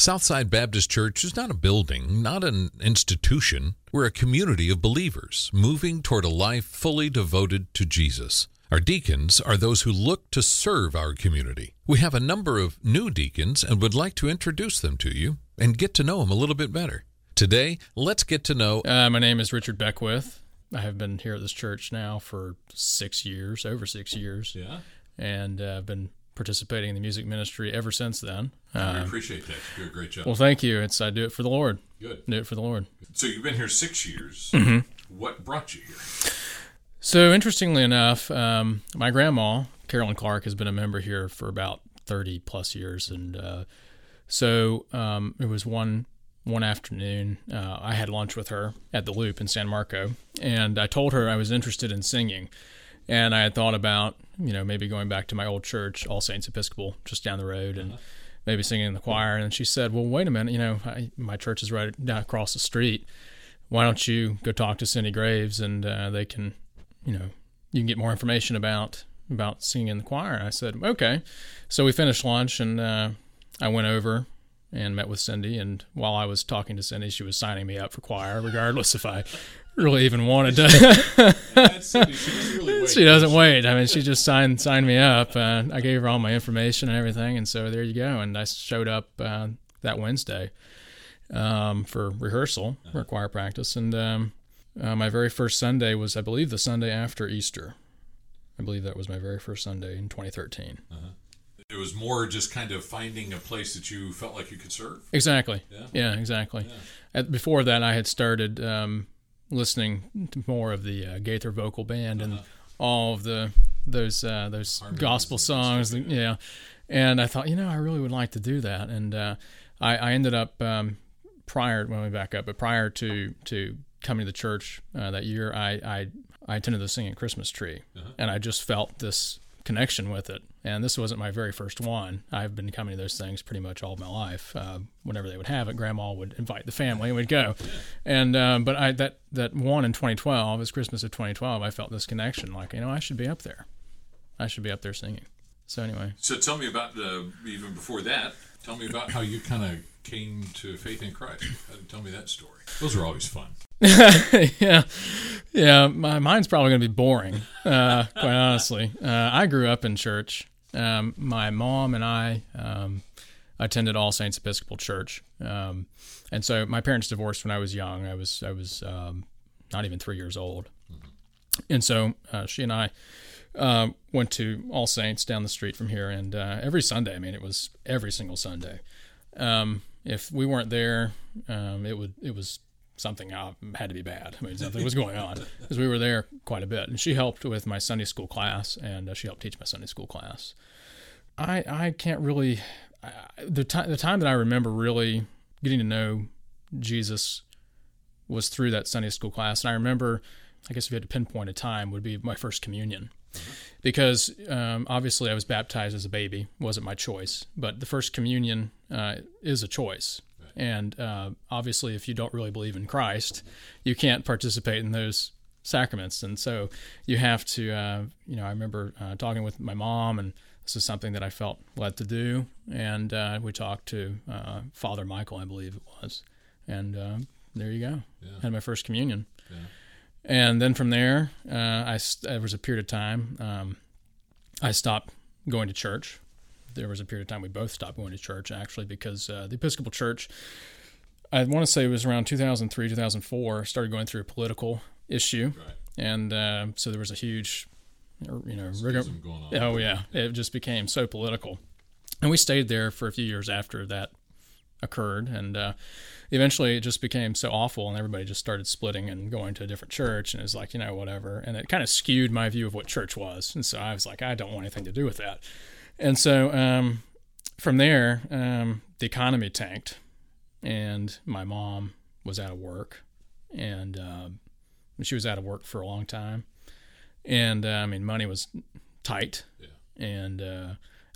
Southside Baptist Church is not a building, not an institution. We're a community of believers moving toward a life fully devoted to Jesus. Our deacons are those who look to serve our community. We have a number of new deacons and would like to introduce them to you and get to know them a little bit better. Today, let's get to know. Uh, my name is Richard Beckwith. I have been here at this church now for six years, over six years. Yeah, and uh, I've been participating in the music ministry ever since then. I Uh, appreciate that. You do a great job. well, thank you. It's I do it for the Lord. Good. Do it for the Lord. So you've been here six years. What brought you here? So interestingly enough, um, my grandma Carolyn Clark has been a member here for about thirty plus years, and uh, so um, it was one one afternoon. Uh, I had lunch with her at the Loop in San Marco, and I told her I was interested in singing, and I had thought about you know maybe going back to my old church, All Saints Episcopal, just down the road, and maybe singing in the choir. And she said, "Well, wait a minute, you know I, my church is right down across the street. Why don't you go talk to Cindy Graves and uh, they can, you know, you can get more information about about singing in the choir." I said, "Okay." So we finished lunch and uh, I went over and met with Cindy. And while I was talking to Cindy, she was signing me up for choir, regardless if I really even wanted to. she doesn't wait. I mean, she just signed signed me up. Uh, I gave her all my information and everything, and so there you go. And I showed up uh, that Wednesday um, for rehearsal for choir practice, and um, uh, my very first Sunday was, I believe, the Sunday after Easter. I believe that was my very first Sunday in 2013. It was more just kind of finding a place that you felt like you could serve. Exactly. Yeah. Yeah, exactly. At, before that, I had started um, listening to more of the uh, Gaither vocal band and all of the those uh, those Harmonies gospel songs. yeah. and I thought, you know, I really would like to do that. And uh, I, I ended up um, prior. When we back up, but prior to to coming to the church uh, that year, I, I I attended the singing Christmas tree, and I just felt this connection with it. And this wasn't my very first one. I've been coming to those things pretty much all my life. Uh, whenever they would have it, Grandma would invite the family, and we'd go. And um, but I that that one in 2012, it's Christmas of 2012. I felt this connection, like you know, I should be up there. I should be up there singing. So anyway, So tell me about the even before that. Tell me about how you kind of came to faith in Christ. Uh, Tell me that story. Those are always fun. yeah, yeah. My mine's probably going to be boring, uh, quite honestly. Uh, I grew up in church. Um, my mom and I um, attended All Saints Episcopal Church, um, and so my parents divorced when I was young. I was I was um, not even three years old, and so uh, she and I uh, went to All Saints down the street from here, and uh, every Sunday. I mean, it was every single Sunday. Um, if we weren't there, um, it would it was something uh, had to be bad. I mean, something was going on because we were there quite a bit. And she helped with my Sunday school class, and uh, she helped teach my Sunday school class. I I can't really I, the time the time that I remember really getting to know Jesus was through that Sunday school class, and I remember. I guess if you had to pinpoint a time, would be my first communion, because um, obviously I was baptized as a baby, wasn't my choice, but the first communion uh, is a choice, and uh, obviously, if you don't really believe in Christ, you can't participate in those sacraments. And so you have to, uh, you know, I remember uh, talking with my mom, and this is something that I felt led to do. And uh, we talked to uh, Father Michael, I believe it was. And uh, there you go. Yeah. Had my first communion. Yeah. And then from there, uh, I, there was a period of time um, I stopped going to church there was a period of time we both stopped going to church actually because uh, the Episcopal Church, I want to say it was around 2003, 2004, started going through a political issue, Right. and uh, so there was a huge, you know, rigor- going on. oh yeah, it just became so political, and we stayed there for a few years after that occurred, and uh, eventually it just became so awful, and everybody just started splitting and going to a different church, and it was like you know whatever, and it kind of skewed my view of what church was, and so I was like I don't want anything to do with that, and so um, from there um, the economy tanked, and my mom was out of work, and um, she was out of work for a long time, and uh, I mean money was tight, Yeah. and uh,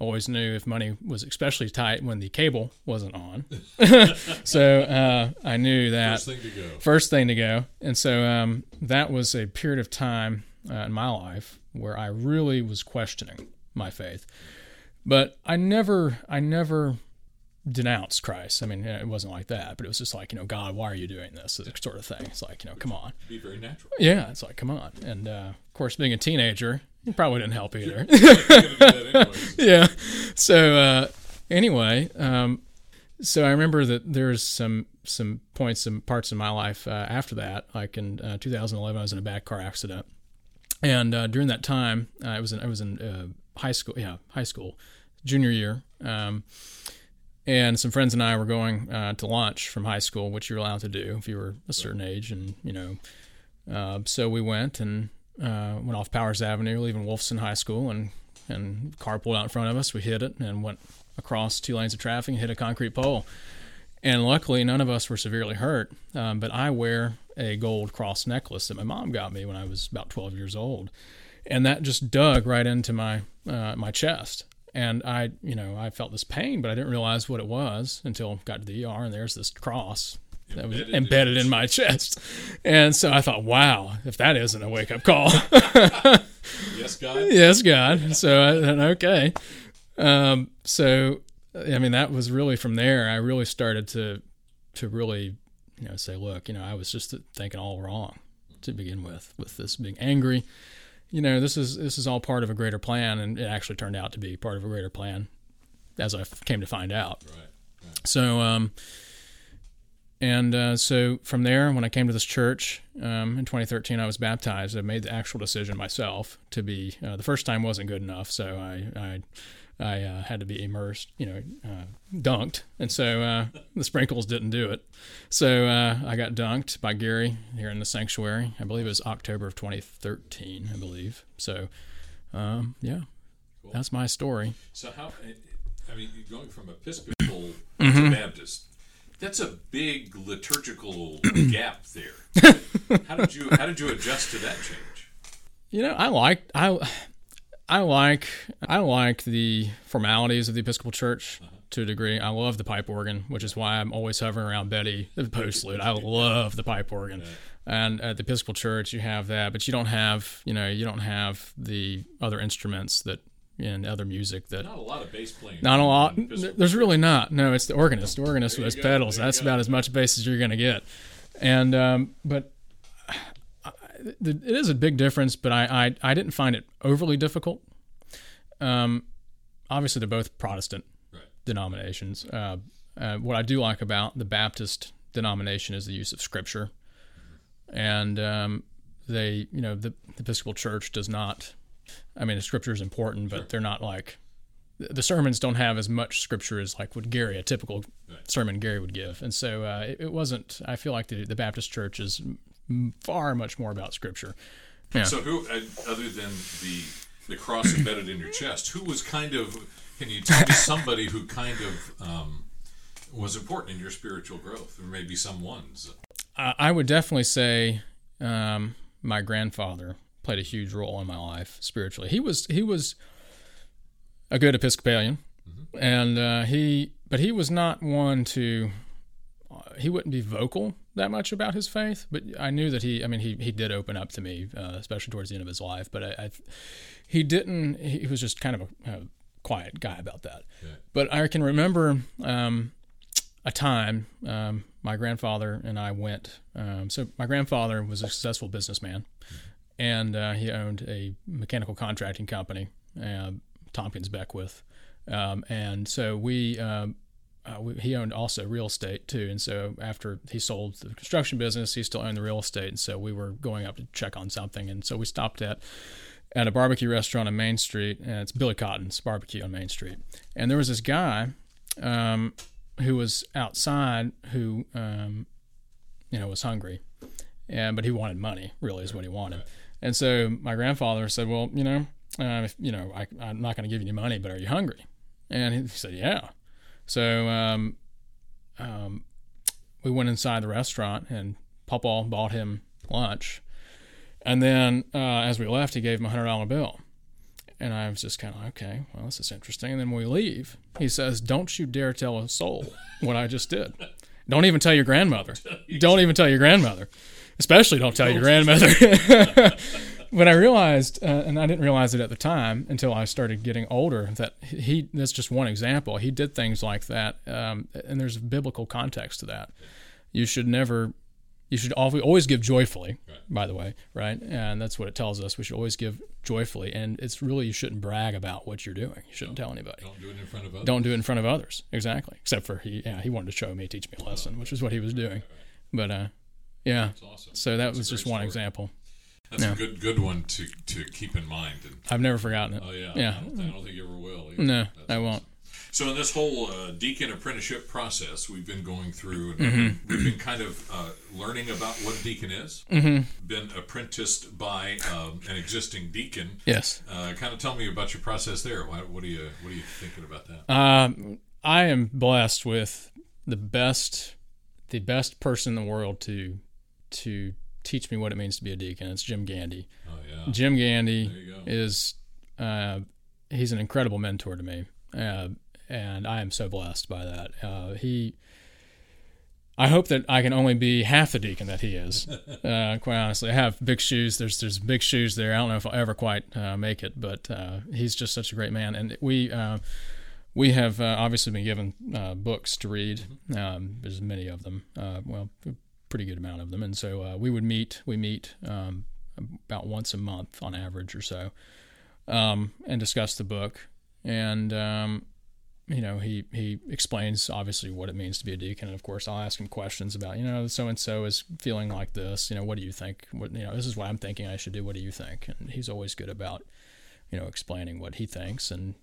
I always knew if money was especially tight when the cable wasn't on. so uh, I knew that First thing to go. first thing to go. And so um, that was a period of time uh, in my life where I really was questioning my faith. But I never, I never denounced Christ. I mean, it wasn't like that, but it was just like, you know, God, why are you doing this? Sort of thing. It's like, you know, come on. Be very natural. Yeah, it's like, come on. And uh, of course, being a teenager, it probably didn't help either. yeah. So uh, anyway, um, so I remember that there's some some points, some parts in my life uh, after that. Like in uh, 2011, I was in a bad car accident, and uh, during that time, uh, I was in I was in uh, high school. Yeah, high school, junior year. Um, and some friends and I were going uh, to lunch from high school, which you're allowed to do if you were a certain age, and you know. Uh, so we went and uh, went off Powers Avenue, leaving Wolfson High School, and and car pulled out in front of us. We hit it and went across two lanes of traffic and hit a concrete pole. And luckily, none of us were severely hurt. Um, but I wear a gold cross necklace that my mom got me when I was about 12 years old, and that just dug right into my uh, my chest. And I, you know, I felt this pain, but I didn't realize what it was until I got to the ER, and there's this cross that was Embedded embedded in my chest. And so I thought, wow, if that isn't a wake up call. Yes, God. yes, God. So I okay. Um, so I mean, that was really from there. I really started to to really, you know, say, look, you know, I was just thinking all wrong to begin with, with this being angry. You know, this is this is all part of a greater plan, and it actually turned out to be part of a greater plan, as I came to find out. Right. So, um, and uh, so from there, when I came to this church um, in 2013, I was baptized. I made the actual decision myself to be. Uh, the first time wasn't good enough, so I I, I uh, had to be immersed, you know, uh, dunked, and so uh, the sprinkles didn't do it. So uh, I got dunked by Gary here in the sanctuary. I believe it was October of 2013. I believe. So, um, yeah, that's my story. So how? I mean, going from Episcopal to Baptist. That's a big liturgical gap there. How did you How did you adjust to that change? You know, I liked I I like I like the formalities of the Episcopal Church to a degree. I love the pipe organ, which is why I'm always hovering around Betty the postlude. I love the pipe organ. And at the Episcopal Church, you have that, but you don't have, you know, you don't have the other instruments that in other music that Not a lot of bass playing. not a lot. There's really not. No, it's the organist. The organist There with go. pedals. That's about as much bass as you're going to get. And um, but it is a big difference. But I, I I didn't find it overly difficult. Um, obviously they're both Protestant Right. denominations. Uh, uh, what I do like about the Baptist denomination is the use of Scripture, and um, they, you know, the, the Episcopal Church does not. I mean, the Scripture is important, but they're not like the sermons don't have as much Scripture as like what Gary, a typical Right. sermon Gary would give, and so uh, it, it wasn't. I feel like the the Baptist Church is far much more about Scripture. Yeah. So who, uh, other than the the cross embedded in your chest, who was kind of? Can you tell me somebody who kind of um, was important in your spiritual growth? There may be some ones. I I would definitely say um, my grandfather played a huge role in my life spiritually. He was he was a good Episcopalian, and uh, he but he was not one to uh, he wouldn't be vocal that much about his faith. But I knew that he I mean he he did open up to me, uh, especially towards the end of his life. But I, I he didn't. He was just kind of a, a quiet guy about that. Yeah. But I can remember. Um, a time um, my grandfather and I went. Um, so my grandfather was a successful businessman, and uh, he owned a mechanical contracting company, uh, Tompkins Beckwith, um, and so we. Uh, we, he owned also real estate too, and so after he sold the construction business, he still owned the real estate, and so we were going up to check on something, and so we stopped at at a barbecue restaurant on Main Street, and it's Billy Cotton's Barbecue on Main Street, and there was this guy um, who was outside who um, you know was hungry and but he wanted money really is what he wanted. And so my grandfather said well you know uh, if, you know I, i'm not going to give you any money but are you hungry? And he said yeah so um, um, we went inside the restaurant and papa bought him lunch and then uh, as we left he gave him a hundred dollar bill and I was just kind of okay. Well, this is interesting. And then when we leave, he says, "Don't you dare tell a soul what I just did. Don't even tell your grandmother. Don't even tell your grandmother. Especially don't tell your grandmother." but I realized, uh, and I didn't realize it at the time until I started getting older, that he, that's just one example. He did things like that. Um, and there's a biblical context to that. You should never, you should always give joyfully, Right. by the way, right? And that's what it tells us. We should always give joyfully. And it's really, you shouldn't brag about what you're doing. You shouldn't tell anybody. Don't do it in front of others. Don't do it in front of others. Exactly. Except for he, yeah, he wanted to show me, teach me a lesson, which is what he was doing. But, uh, yeah. That's awesome. So that That's was just one story. example. That's Yeah. a good good one to, to keep in mind. And, I've never forgotten it. oh yeah, Yeah. I don't, I don't think you ever will. either. No, That's I awesome. won't. So in this whole uh, deacon apprenticeship process, we've been going through, and Mm-hmm. we've been kind of uh, learning about what a deacon is. Mm-hmm. Been apprenticed by um, an existing deacon. Yes. Uh, kind of tell me about your process there. What, what are you What are you thinking about that? Um, I am blessed with the best, the best person in the world to to teach me what it means to be a deacon. It's Jim Gandy. Oh yeah, Jim Gandy is uh, he's an incredible mentor to me, uh, and I am so blessed by that. Uh, he. I hope that I can only be half the deacon that he is. Uh, quite honestly, I have big shoes. There's there's big shoes there. I don't know if I'll ever quite uh, make it, but uh, he's just such a great man. And we we have uh, obviously been given uh, books to read. Um, there's many of them. Uh, well, pretty good amount of them. And so uh, we would meet. We meet um, about once a month on average or so, um, and discuss the book. And um, you know, he he explains obviously what it means to be a deacon, and of course, I'll ask him questions about you know, so and so is feeling like this. You know, what do you think? What you know, this is what I'm thinking I should do. What do you think? And he's always good about you know explaining what he thinks and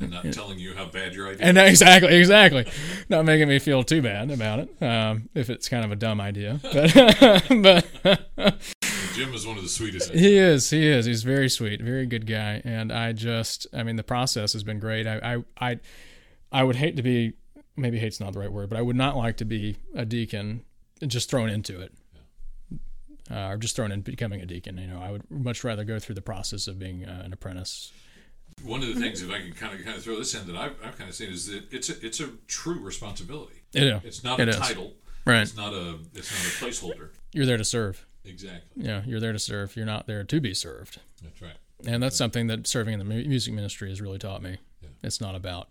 and not telling you how bad your idea. and exactly, exactly, not making me feel too bad about it. Um, if it's kind of a dumb idea, but but Jim is one of the sweetest. he is, he is, he's very sweet, very good guy, and I just, I mean, the process has been great. I, I, I, I would hate to be, maybe hate's not the right word, but I would not like to be a deacon just thrown into it. Uh, or just thrown in becoming a deacon. You know, I would much rather go through the process of being uh, an apprentice. One of the things, if I can kind of kind of throw this in, that I've, I've kind of seen is that it's a it's a true responsibility. It's not It a is. title. right? It's not a it's not a placeholder. You're there to serve. Exactly. Yeah, you're there to serve. You're not there to be served. That's right. And that's something that serving in the music ministry has really taught me. Yeah. It's not about,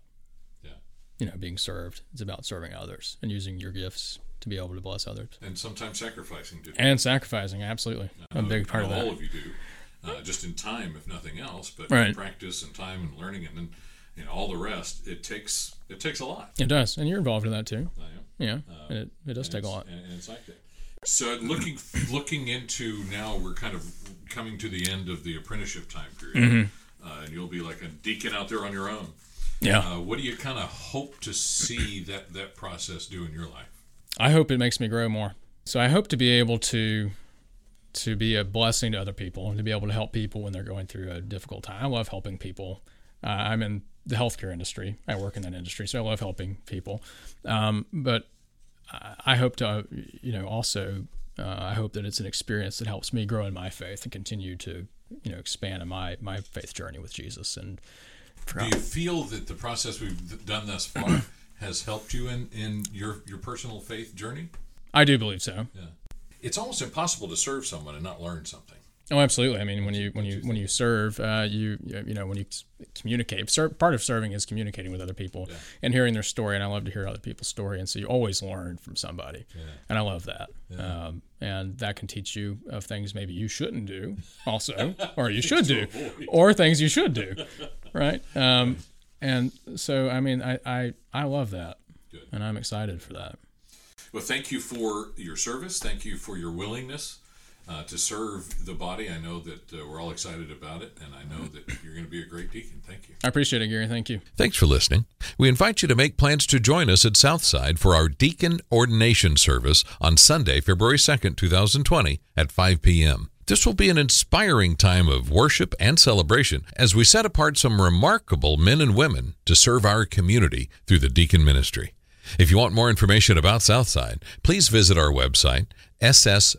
Yeah. you know, being served. It's about serving others and using your gifts to be able to bless others And sometimes sacrificing to and sacrificing. Absolutely, a big part of that. All of you do, uh, just in time, if nothing else. But Right. practice and time and learning, and then you know all the rest. It takes it takes a lot. It does, and you're involved in that too. I am. Yeah, and it, it does take a lot. and, and it's like that. So looking looking into now, we're kind of coming to the end of the apprenticeship time period, Mm-hmm. uh, and you'll be like a deacon out there on your own. Yeah, Uh, what do you kind of hope to see that that process do in your life? I hope it makes me grow more. So I hope to be able to to be a blessing to other people and to be able to help people when they're going through a difficult time. I love helping people. Uh, I'm in the healthcare industry. I work in that industry, so I love helping people. Um, but I- hope to, you know, also uh, I hope that it's an experience that helps me grow in my faith and continue to, you know, expand in my my faith journey with Jesus. And Do you feel that the process we've done thus far has helped you in, in your, your personal faith journey? I do believe so. It's almost impossible to serve someone and not learn something. Oh, absolutely. I mean, when you when you when you serve, uh, you you know when you communicate. Ser- part of serving is communicating with other people Yeah. and hearing their story. And I love to hear other people's story, and so you always learn from somebody. And I love that. Um, and that can teach you of things maybe you shouldn't do, also, or you should do, or things you should do, right? Um, and so, I mean, I I, I love that, Good. and I'm excited for that. Well, thank you for your service. Thank you for your willingness uh, to serve the body. I know that uh, we're all excited about it, and I know that you're going to be a great deacon. Thank you. I appreciate it, Gary. Thank you. Thanks for listening. We invite you to make plans to join us at Southside for our deacon ordination service on Sunday, February 2nd, 2020 at 5 p.m. This will be an inspiring time of worship and celebration as we set apart some remarkable men and women to serve our community through the deacon ministry. If you want more information about Southside, please visit our website, ssbc.org.